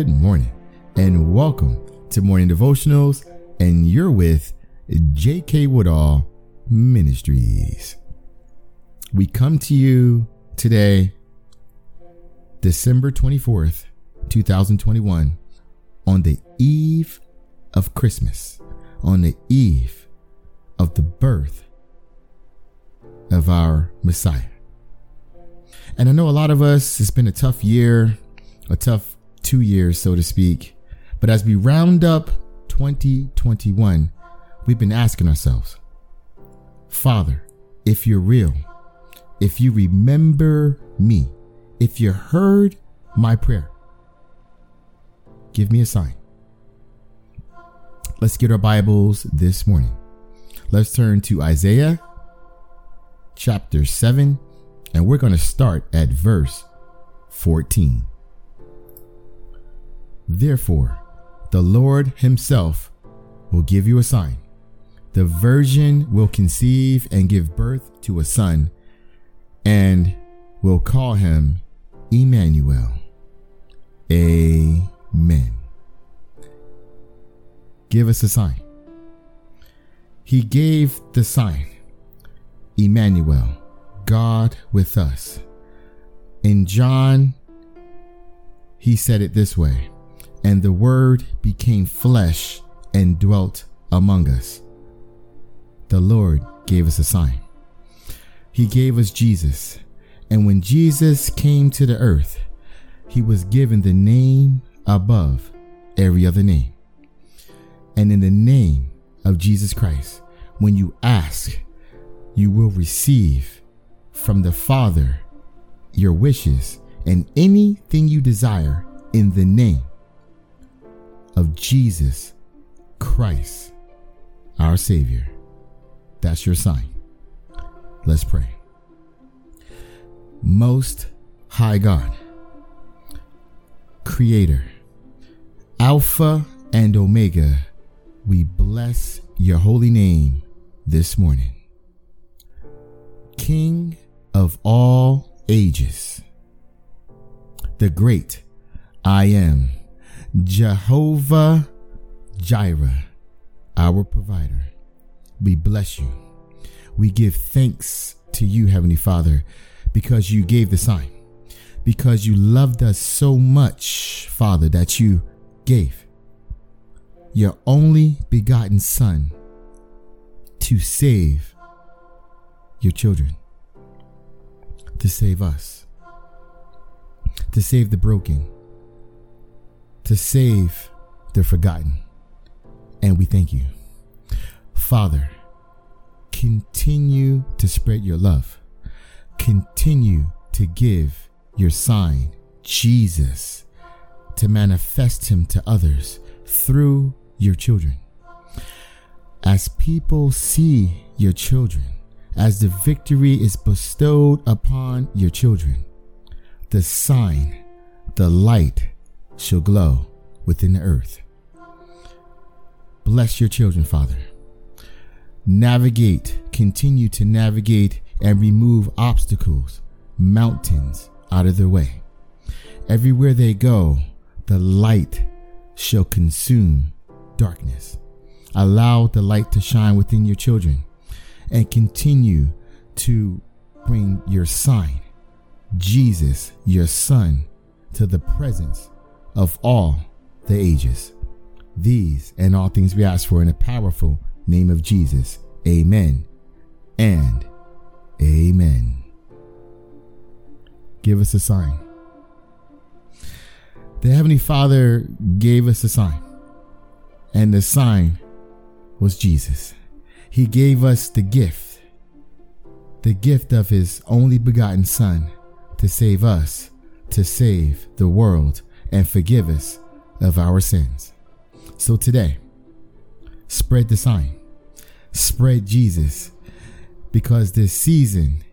Good morning and welcome to Morning Devotionals. And you're with J.K. Woodall Ministries. We come to you today, December 24th, 2021, on the eve of Christmas, on the eve of the birth of our Messiah. And I know a lot of us, it's been a tough year, a tough two years, so to speak. But as we round up 2021, we've been asking ourselves, Father, if you're real, if you remember me, if you heard my prayer, give me a sign. Let's get our Bibles this morning. Let's turn to Isaiah chapter 7, and we're going to start at verse 14. Therefore, the Lord Himself will give you a sign. The virgin will conceive and give birth to a son, and will call him Emmanuel. Amen. Give us a sign. He gave the sign Emmanuel, God with us. In John, he said it this way And the Word became flesh and dwelt among us. The Lord gave us a sign. He gave us Jesus. And when Jesus came to the earth, he was given the name above every other name. And in the name of Jesus Christ, when you ask, you will receive from the Father your wishes and anything you desire in the name of Jesus Christ, our Savior. That's your sign. Let's pray. Most High God, Creator, Alpha and Omega, we bless your holy name this morning. King of all ages, the great I am, Jehovah Jireh, our provider. We bless you. We give thanks to you, Heavenly Father, because you gave the sign, because you loved us so much, Father, that you gave your only begotten Son to save your children, to save us, to save the broken, to save the forgotten. And we thank you. Father, continue to spread your love. Continue to give your sign, Jesus, to manifest him to others through your children. As people see your children, as the victory is bestowed upon your children, the sign, the light shall glow within the earth. Bless your children, Father. Navigate, continue to navigate and remove obstacles, mountains out of their way. Everywhere they go, the light shall consume darkness. Allow the light to shine within your children and continue to bring your sign, Jesus, your Son, to the presence of all the ages. These and all things we ask for in the powerful name of Jesus. Amen and amen. Give us a sign. The Heavenly Father gave us a sign, and the sign was Jesus. He gave us the gift, the gift of His only begotten Son to save us, to save the world, and forgive us of our sins. So today, spread the sign, spread Jesus, because this season,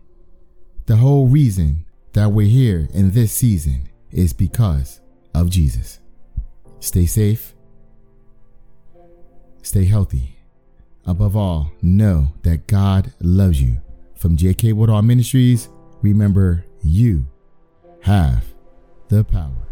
the whole reason that we're here in this season is because of Jesus. Stay safe, stay healthy. Above all, know that God loves you. From JK Woodall Ministries, remember you have the power.